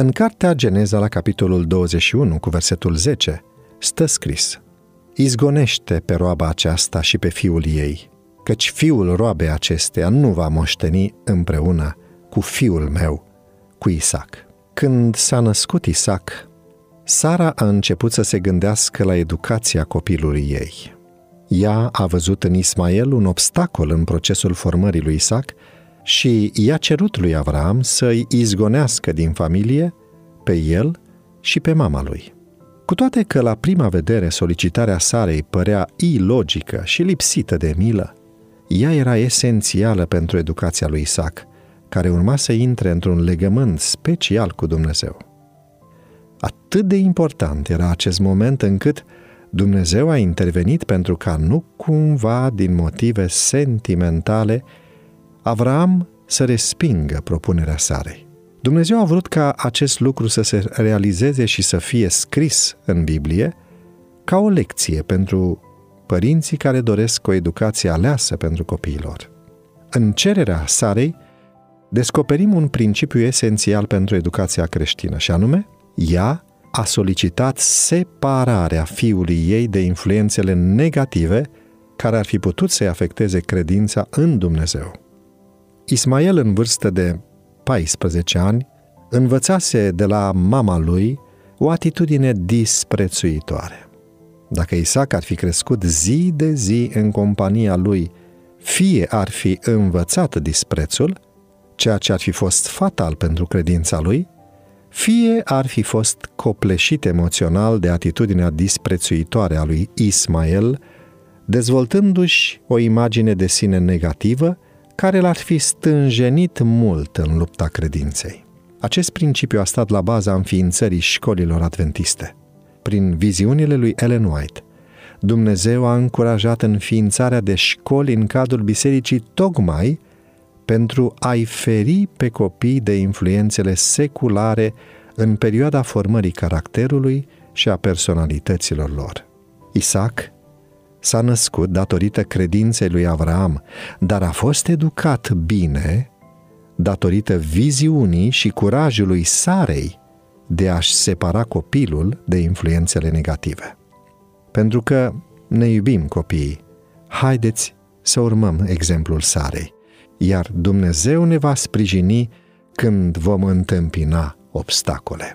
În cartea Geneza la capitolul 21 cu versetul 10 stă scris Izgonește pe roaba aceasta și pe fiul ei, căci fiul roabei acesteia nu va moșteni împreună cu fiul meu, cu Isaac. Când s-a născut Isaac, Sara a început să se gândească la educația copilului ei. Ea a văzut în Ismael un obstacol în procesul formării lui Isaac și i-a cerut lui Avram să-i izgonească din familie pe el și pe mama lui. Cu toate că la prima vedere solicitarea Sarei părea ilogică și lipsită de milă, ea era esențială pentru educația lui Isaac, care urma să intre într-un legământ special cu Dumnezeu. Atât de important era acest moment încât Dumnezeu a intervenit pentru ca nu cumva din motive sentimentale Avram să respingă propunerea Sarei. Dumnezeu a vrut ca acest lucru să se realizeze și să fie scris în Biblie ca o lecție pentru părinții care doresc o educație aleasă pentru copiilor. În cererea Sarei, descoperim un principiu esențial pentru educația creștină, și anume, ea a solicitat separarea fiului ei de influențele negative care ar fi putut să-i afecteze credința în Dumnezeu. Ismael, în vârstă de 14 ani, învățase de la mama lui o atitudine disprețuitoare. Dacă Isaac ar fi crescut zi de zi în compania lui, fie ar fi învățat disprețul, ceea ce ar fi fost fatal pentru credința lui, fie ar fi fost copleșit emoțional de atitudinea disprețuitoare a lui Ismael, dezvoltându-și o imagine de sine negativă care l-ar fi stânjenit mult în lupta credinței. Acest principiu a stat la baza înființării școlilor adventiste. Prin viziunile lui Ellen White, Dumnezeu a încurajat înființarea de școli în cadrul bisericii tocmai pentru a-i feri pe copii de influențele seculare în perioada formării caracterului și a personalităților lor. Isaac s-a născut datorită credinței lui Avram, dar a fost educat bine datorită viziunii și curajului Sarei de a-și separa copilul de influențele negative. Pentru că ne iubim copiii, haideți să urmăm exemplul Sarei, iar Dumnezeu ne va sprijini când vom întâmpina obstacole.